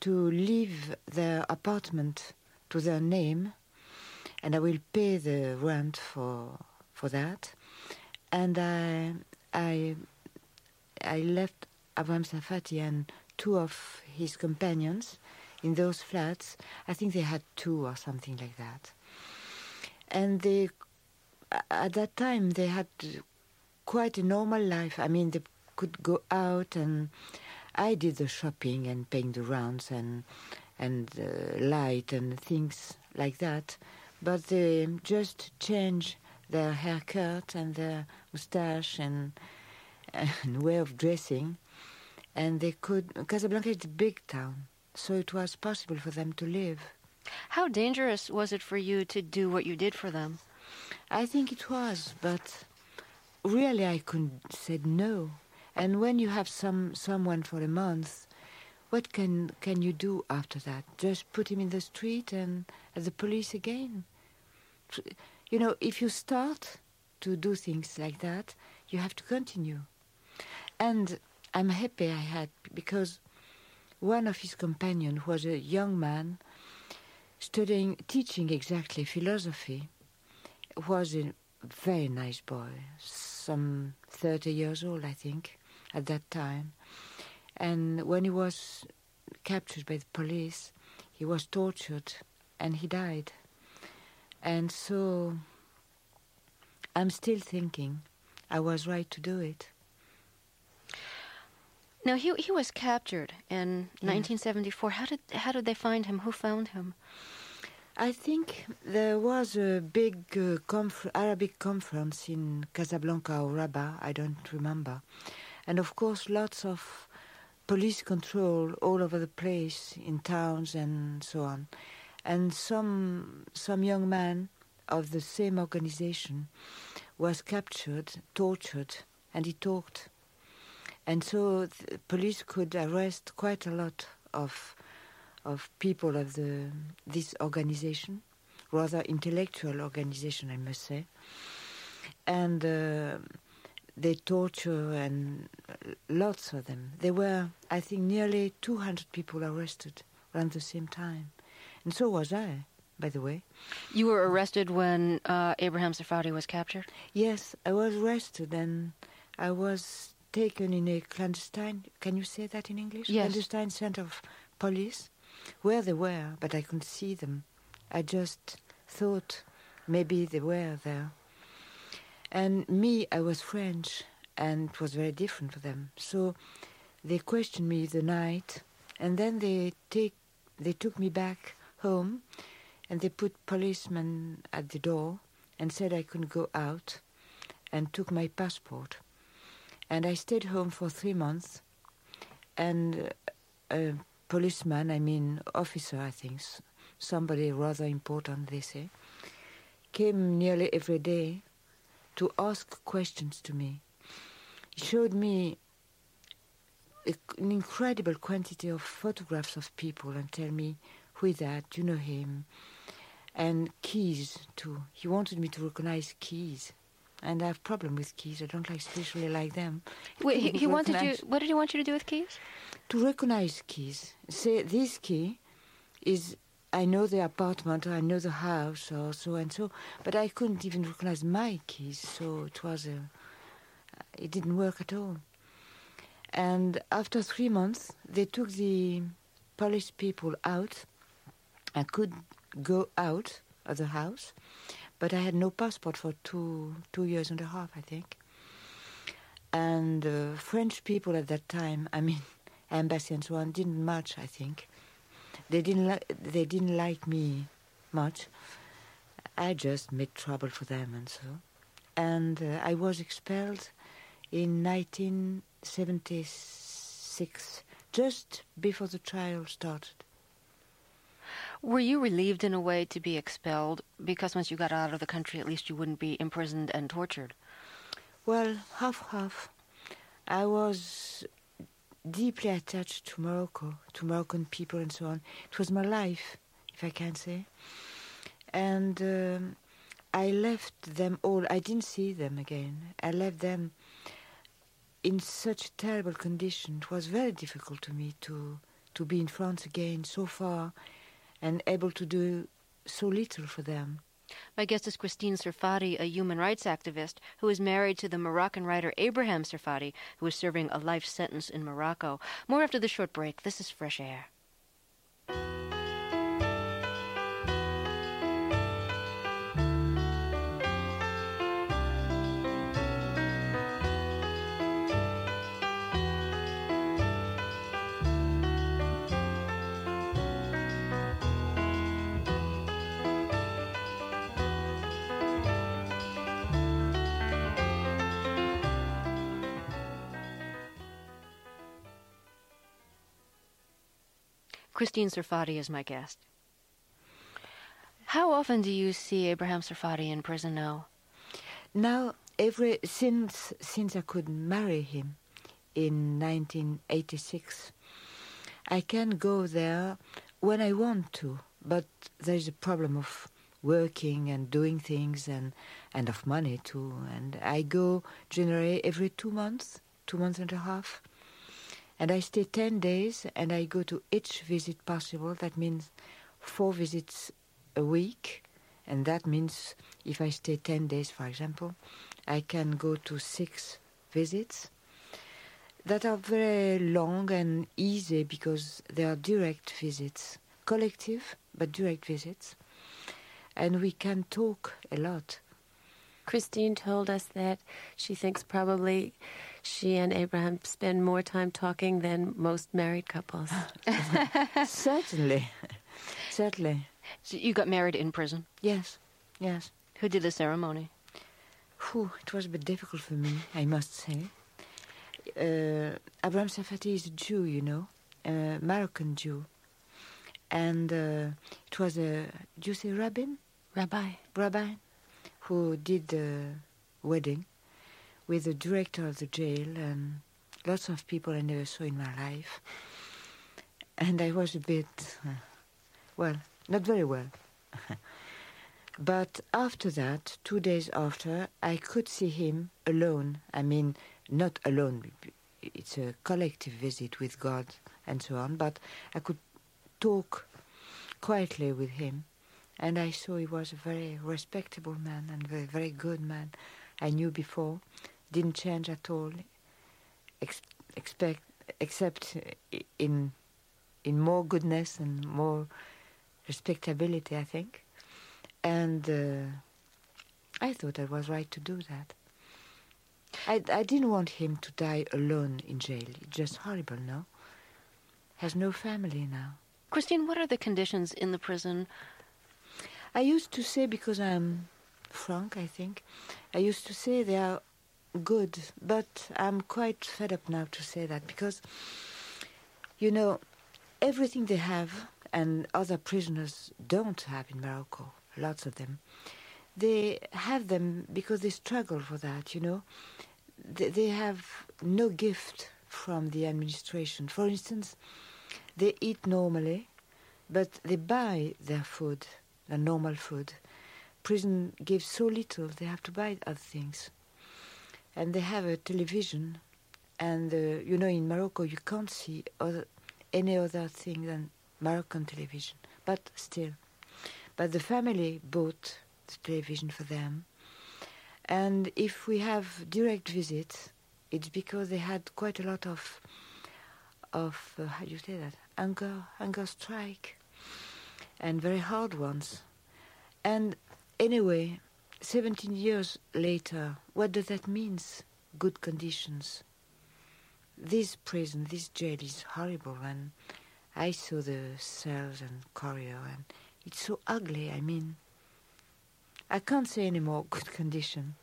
to leave their apartment to their name, and I will pay the rent for for that. And I I I left Abraham Serfaty and two of his companions in those flats. I think they had two or something like that. And they, at that time, they had quite a normal life. I mean, they could go out, and I did the shopping and paying the rounds and and uh, light and things like that. But they just changed their haircut and their moustache and, and way of dressing, and they could. Casablanca is a big town, so it was possible for them to live. How dangerous was it for you to do what you did for them? I think it was, but really I couldn't say no. And when you have some someone for a month, what can can you do after that? Just put him in the street and at the police again? You know, if you start to do things like that, you have to continue. And I'm happy I had because one of his companions was a young man studying, teaching exactly philosophy, was a very nice boy, some 30 years old, I think, at that time. And when he was captured by the police, he was tortured and he died. And so I'm still thinking I was right to do it. Now he he was captured in yeah. 1974. How did how did they find him? Who found him? I think there was a big uh, conf- Arabic conference in Casablanca or Rabat. I don't remember, and of course lots of police control all over the place in towns and so on. And some some young man of the same organization was captured, tortured, and he talked. And so the police could arrest quite a lot of of people of the this organization, rather intellectual organization, I must say. And uh, they torture and lots of them. There were, I think, nearly 200 people arrested around the same time. And so was I, by the way. You were arrested when uh, Abraham Serfaty was captured? Yes, I was arrested and I was taken in a clandestine, can you say that in English? Yes. Clandestine center of police, where they were, but I couldn't see them. I just thought maybe they were there. And me, I was French, and it was very different for them. So they questioned me the night, and then they take they took me back home, and they put policemen at the door and said I couldn't go out, and took my passport. And I stayed home for three months, and uh, a policeman, I mean officer, I think, somebody rather important, they say, came nearly every day to ask questions to me. He showed me an incredible quantity of photographs of people and tell me who is that, you know him, and keys too. He wanted me to recognize keys. And I have problem with keys. I don't like especially like them. Wait, he, he wanted you. What did he want you to do with keys? to recognize keys. Say this key is I know the apartment, or I know the house, or so and so, but I couldn't even recognize my keys, so it was a, it didn't work at all. And after three months, they took the Polish people out. I could go out of the house, but I had no passport for two two years and a half, I think. And uh, French people at that time, I mean, embassy and so on, didn't much. I think they didn't li- they didn't like me much. I just made trouble for them and so. And uh, I was expelled in 1976, just before the trial started. Were you relieved in a way to be expelled because once you got out of the country, at least you wouldn't be imprisoned and tortured? Well, half half. I was deeply attached to Morocco, to Moroccan people and so on. It was my life, if I can say. And um, I left them all. I didn't see them again. I left them in such terrible condition. It was very difficult to me to to be in France again so far and able to do so little for them. My guest is Christine Serfaty, a human rights activist who is married to the Moroccan writer Abraham Serfaty, who is serving a life sentence in Morocco. More after the short break. This is Fresh Air. Christine Serfaty is my guest. How often do you see Abraham Serfaty in prison now? Now, every since since I could marry him in 1986, I can go there when I want to. But there's a problem of working and doing things and and of money too. And I go generally every two months, two months and a half. And I stay 10 days and I go to each visit possible. That means four visits a week. And that means if I stay 10 days, for example, I can go to six visits that are very long and easy because they are direct visits, collective but direct visits. And we can talk a lot. Christine told us that she thinks probably she and Abraham spend more time talking than most married couples. Certainly. Certainly. So you got married in prison? Yes. Yes. Who did the ceremony? Whew, it was a bit difficult for me, I must say. uh, Abraham Serfaty is a Jew, you know, a Moroccan Jew. And uh, it was a, do you say rabbin? Rabbi. Rabbi, who did the wedding with the director of the jail and lots of people I never saw in my life. And I was a bit, uh, well, not very well. but after that, two days after, I could see him alone. I mean, not alone, it's a collective visit with God and so on, but I could talk quietly with him. And I saw he was a very respectable man and a very good man. I knew before, didn't change at all, ex- expect, except in in more goodness and more respectability, I think. And uh, I thought I was right to do that. I, I didn't want him to die alone in jail. It's just horrible, no? Has no family now. Christine, what are the conditions in the prison? I used to say, because I'm frank, I think, I used to say they are good, but I'm quite fed up now to say that because, you know, everything they have and other prisoners don't have in Morocco, lots of them, they have them because they struggle for that, you know. They, they have no gift from the administration. For instance, they eat normally, but they buy their food, their normal food. Prison gives so little, they have to buy other things. And they have a television, and uh, you know, in Morocco, you can't see other, any other thing than Moroccan television, but still. But the family bought the television for them. And if we have direct visits, it's because they had quite a lot of, of uh, how do you say that, hunger, hunger strike, and very hard ones. And anyway, 17 years later, what does that mean? Good conditions. This prison, this jail is horrible, and I saw the cells and corridor, and it's so ugly. I mean, I can't say any more good condition.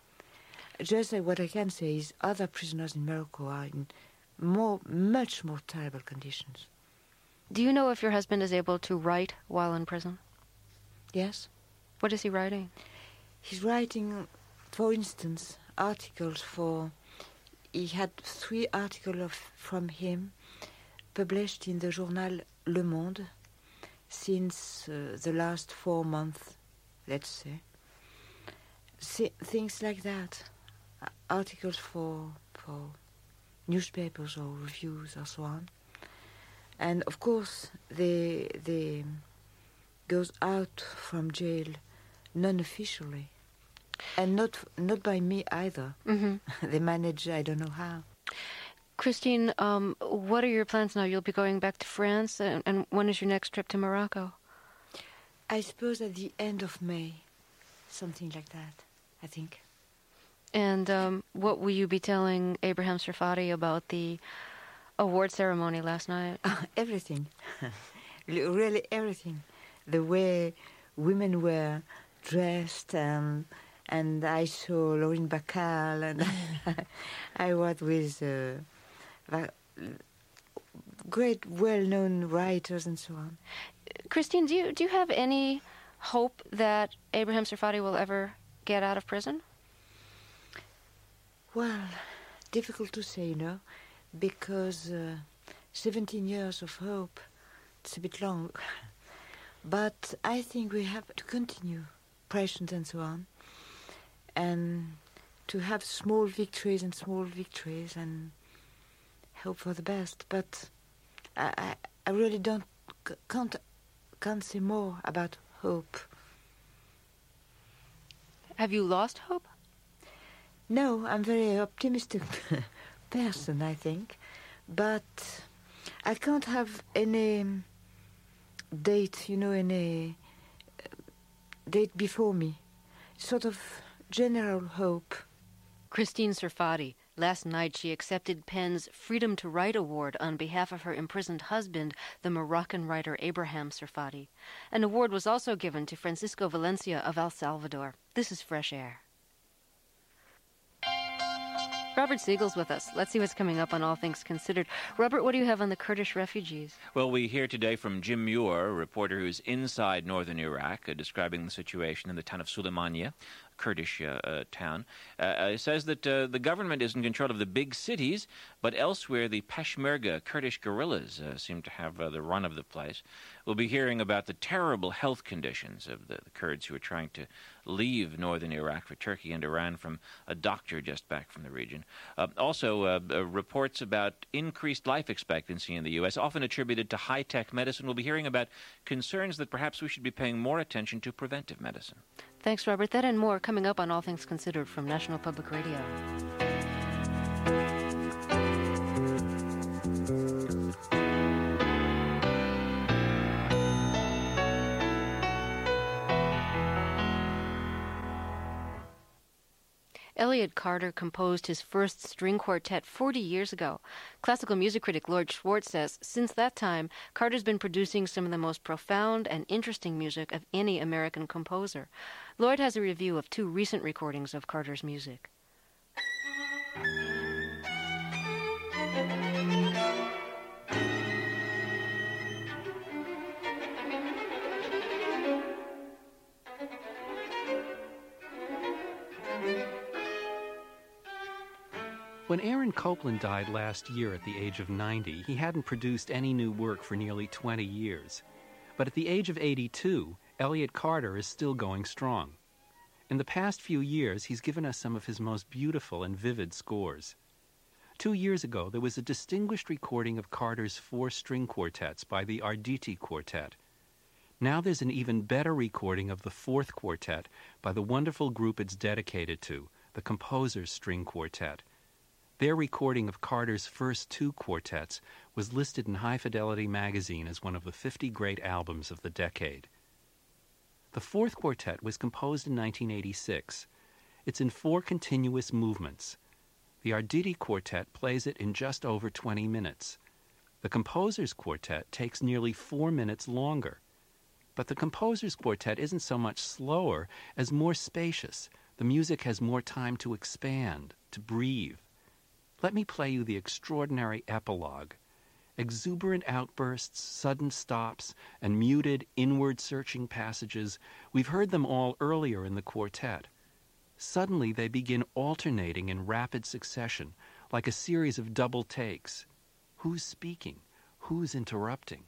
Just what I can say is other prisoners in Morocco are in more, much more terrible conditions. Do you know if your husband is able to write while in prison? Yes. What is he writing? He's writing, for instance, articles for. He had three articles from him published in the journal Le Monde since uh, the last four months, let's say. See, things like that, articles for for newspapers or reviews or so on. And of course, they they goes out from jail non-officially, and not not by me either. Mm-hmm. they manage I don't know how. Christine, um, what are your plans now? You'll be going back to France, and, and when is your next trip to Morocco? I suppose at the end of May, something like that. I think. And um, what will you be telling Abraham Serfaty about the award ceremony last night? Uh, everything. really, everything. The way women were dressed, um, and I saw Lauren Bacall, and I was with uh, great, well-known writers and so on. Christine, do you do you have any hope that Abraham Serfaty will ever get out of prison? Well, difficult to say, you know, because uh, 17 years of hope, it's a bit long. But I think we have to continue, patient and so on, and to have small victories and small victories and hope for the best. But I, I, I really don't, can't, can't say more about hope. Have you lost hope? No, I'm very optimistic person, I think. But I can't have any date, you know, any date before me. Sort of general hope. Christine Serfaty. Last night she accepted PEN's Freedom to Write Award on behalf of her imprisoned husband, the Moroccan writer Abraham Serfaty. An award was also given to Francisco Valencia of El Salvador. This is Fresh Air. Robert Siegel's with us. Let's see what's coming up on All Things Considered. Robert, what do you have on the Kurdish refugees? Well, we hear today from Jim Muir, a reporter who's inside northern Iraq, uh, describing the situation in the town of Suleimania. Kurdish uh, uh, town, uh, uh says that uh, the government is in control of the big cities, but elsewhere the Peshmerga Kurdish guerrillas uh, seem to have the run of the place. We'll be hearing about the terrible health conditions of the, the Kurds who are trying to leave northern Iraq for Turkey and Iran from a doctor just back from the region. also, reports about increased life expectancy in the U.S., often attributed to high tech medicine. We'll be hearing about concerns that perhaps we should be paying more attention to preventive medicine. Thanks, Robert. That and more coming up on All Things Considered from National Public Radio. Elliott Carter composed his first string quartet 40 years ago. Classical music critic Lloyd Schwartz says since that time, Carter's been producing some of the most profound and interesting music of any American composer. Lloyd has a review of two recent recordings of Carter's music. When Aaron Copland died last year at the age of 90, he hadn't produced any new work for nearly 20 years. But at the age of 82, Elliott Carter is still going strong. In the past few years, he's given us some of his most beautiful and vivid scores. Two years ago, there was a distinguished recording of Carter's four string quartets by the Arditi Quartet. Now there's an even better recording of the fourth quartet by the wonderful group it's dedicated to, the Composers String Quartet. Their recording of Carter's first two quartets was listed in High Fidelity magazine as one of the 50 great albums of the decade. The fourth quartet was composed in 1986. It's in four continuous movements. The Arditi Quartet plays it in just over 20 minutes. The Composer's Quartet takes nearly four minutes longer. But the Composer's Quartet isn't so much slower as more spacious. The music has more time to expand, to breathe. Let me play you the extraordinary epilogue. Exuberant outbursts, sudden stops, and muted, inward searching passages, we've heard them all earlier in the quartet. Suddenly they begin alternating in rapid succession, like a series of double takes. Who's speaking? Who's interrupting?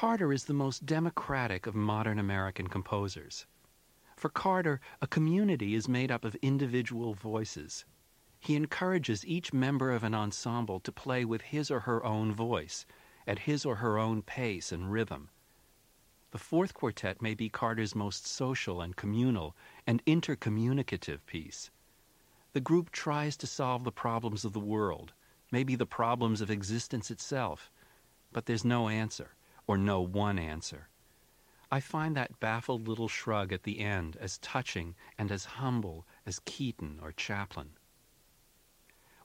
Carter is the most democratic of modern American composers. For Carter, a community is made up of individual voices. He encourages each member of an ensemble to play with his or her own voice, at his or her own pace and rhythm. The fourth quartet may be Carter's most social and communal and intercommunicative piece. The group tries to solve the problems of the world, maybe the problems of existence itself, but there's no answer, or no one answer. I find that baffled little shrug at the end as touching and as humble as Keaton or Chaplin.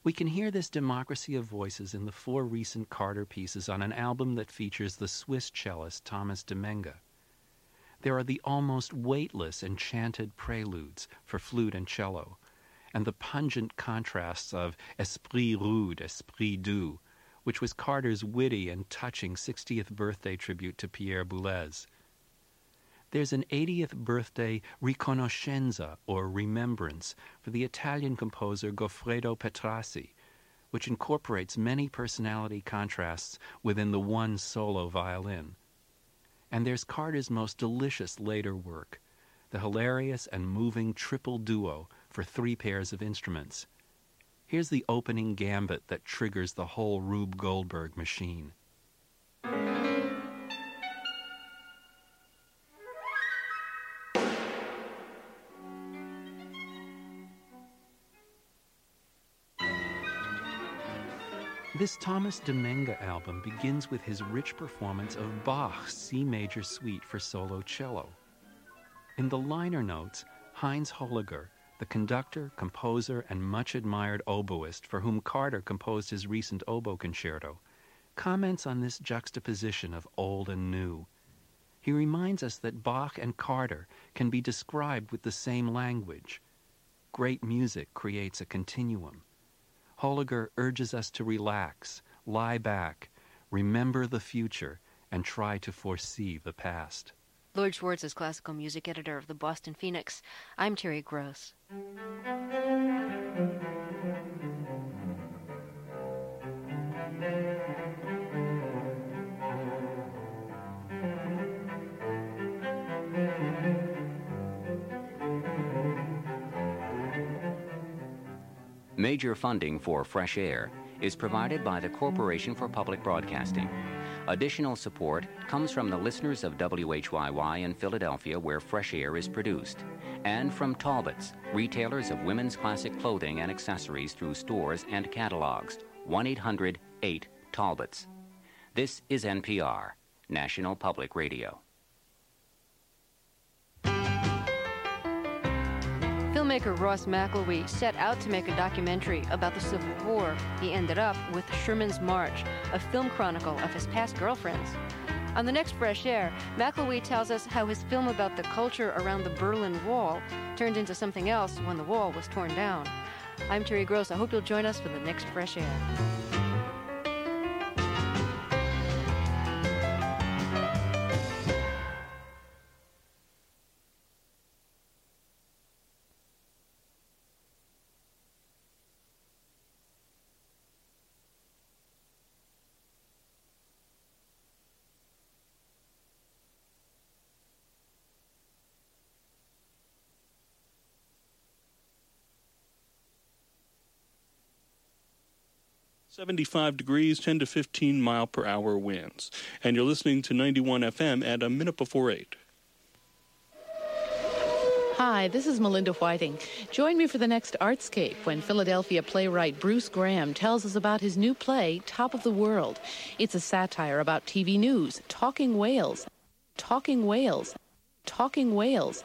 We can hear this democracy of voices in the four recent Carter pieces on an album that features the Swiss cellist Thomas Demenga. There are the almost weightless enchanted preludes for flute and cello, and the pungent contrasts of Esprit rude, Esprit doux, which was Carter's witty and touching 60th birthday tribute to Pierre Boulez. There's an 80th birthday riconoscenza, or remembrance, for the Italian composer Goffredo Petrassi, which incorporates many personality contrasts within the one solo violin. And there's Carter's most delicious later work, the hilarious and moving triple duo for three pairs of instruments. Here's the opening gambit that triggers the whole Rube Goldberg machine. This Thomas Demenga album begins with his rich performance of Bach's C major suite for solo cello. In the liner notes, Heinz Holliger the conductor, composer, and much admired oboist for whom Carter composed his recent oboe concerto, comments on this juxtaposition of old and new. He reminds us that Bach and Carter can be described with the same language. Great music creates a continuum. Holliger urges us to relax, lie back, remember the future, and try to foresee the past. Lloyd Schwartz is classical music editor of the Boston Phoenix. I'm Terry Gross. Major funding for Fresh Air is provided by the Corporation for Public Broadcasting. Additional support comes from the listeners of WHYY in Philadelphia, where fresh air is produced, and from Talbots, retailers of women's classic clothing and accessories through stores and catalogs. 1 800 8 Talbots. This is NPR, National Public Radio. Filmmaker Ross McElwee set out to make a documentary about the Civil War. He ended up with Sherman's March, a film chronicle of his past girlfriends. On the next Fresh Air, McElwee tells us how his film about the culture around the Berlin Wall turned into something else when the wall was torn down. I'm Terry Gross. I hope you'll join us for the next Fresh Air. 75 degrees, 10 to 15 mile per hour winds. And you're listening to 91 FM at a minute before 8. Hi, this is Melinda Whiting. Join me for the next Artscape when Philadelphia playwright Bruce Graham tells us about his new play, Top of the World. It's a satire about TV news, talking whales, talking whales, talking whales.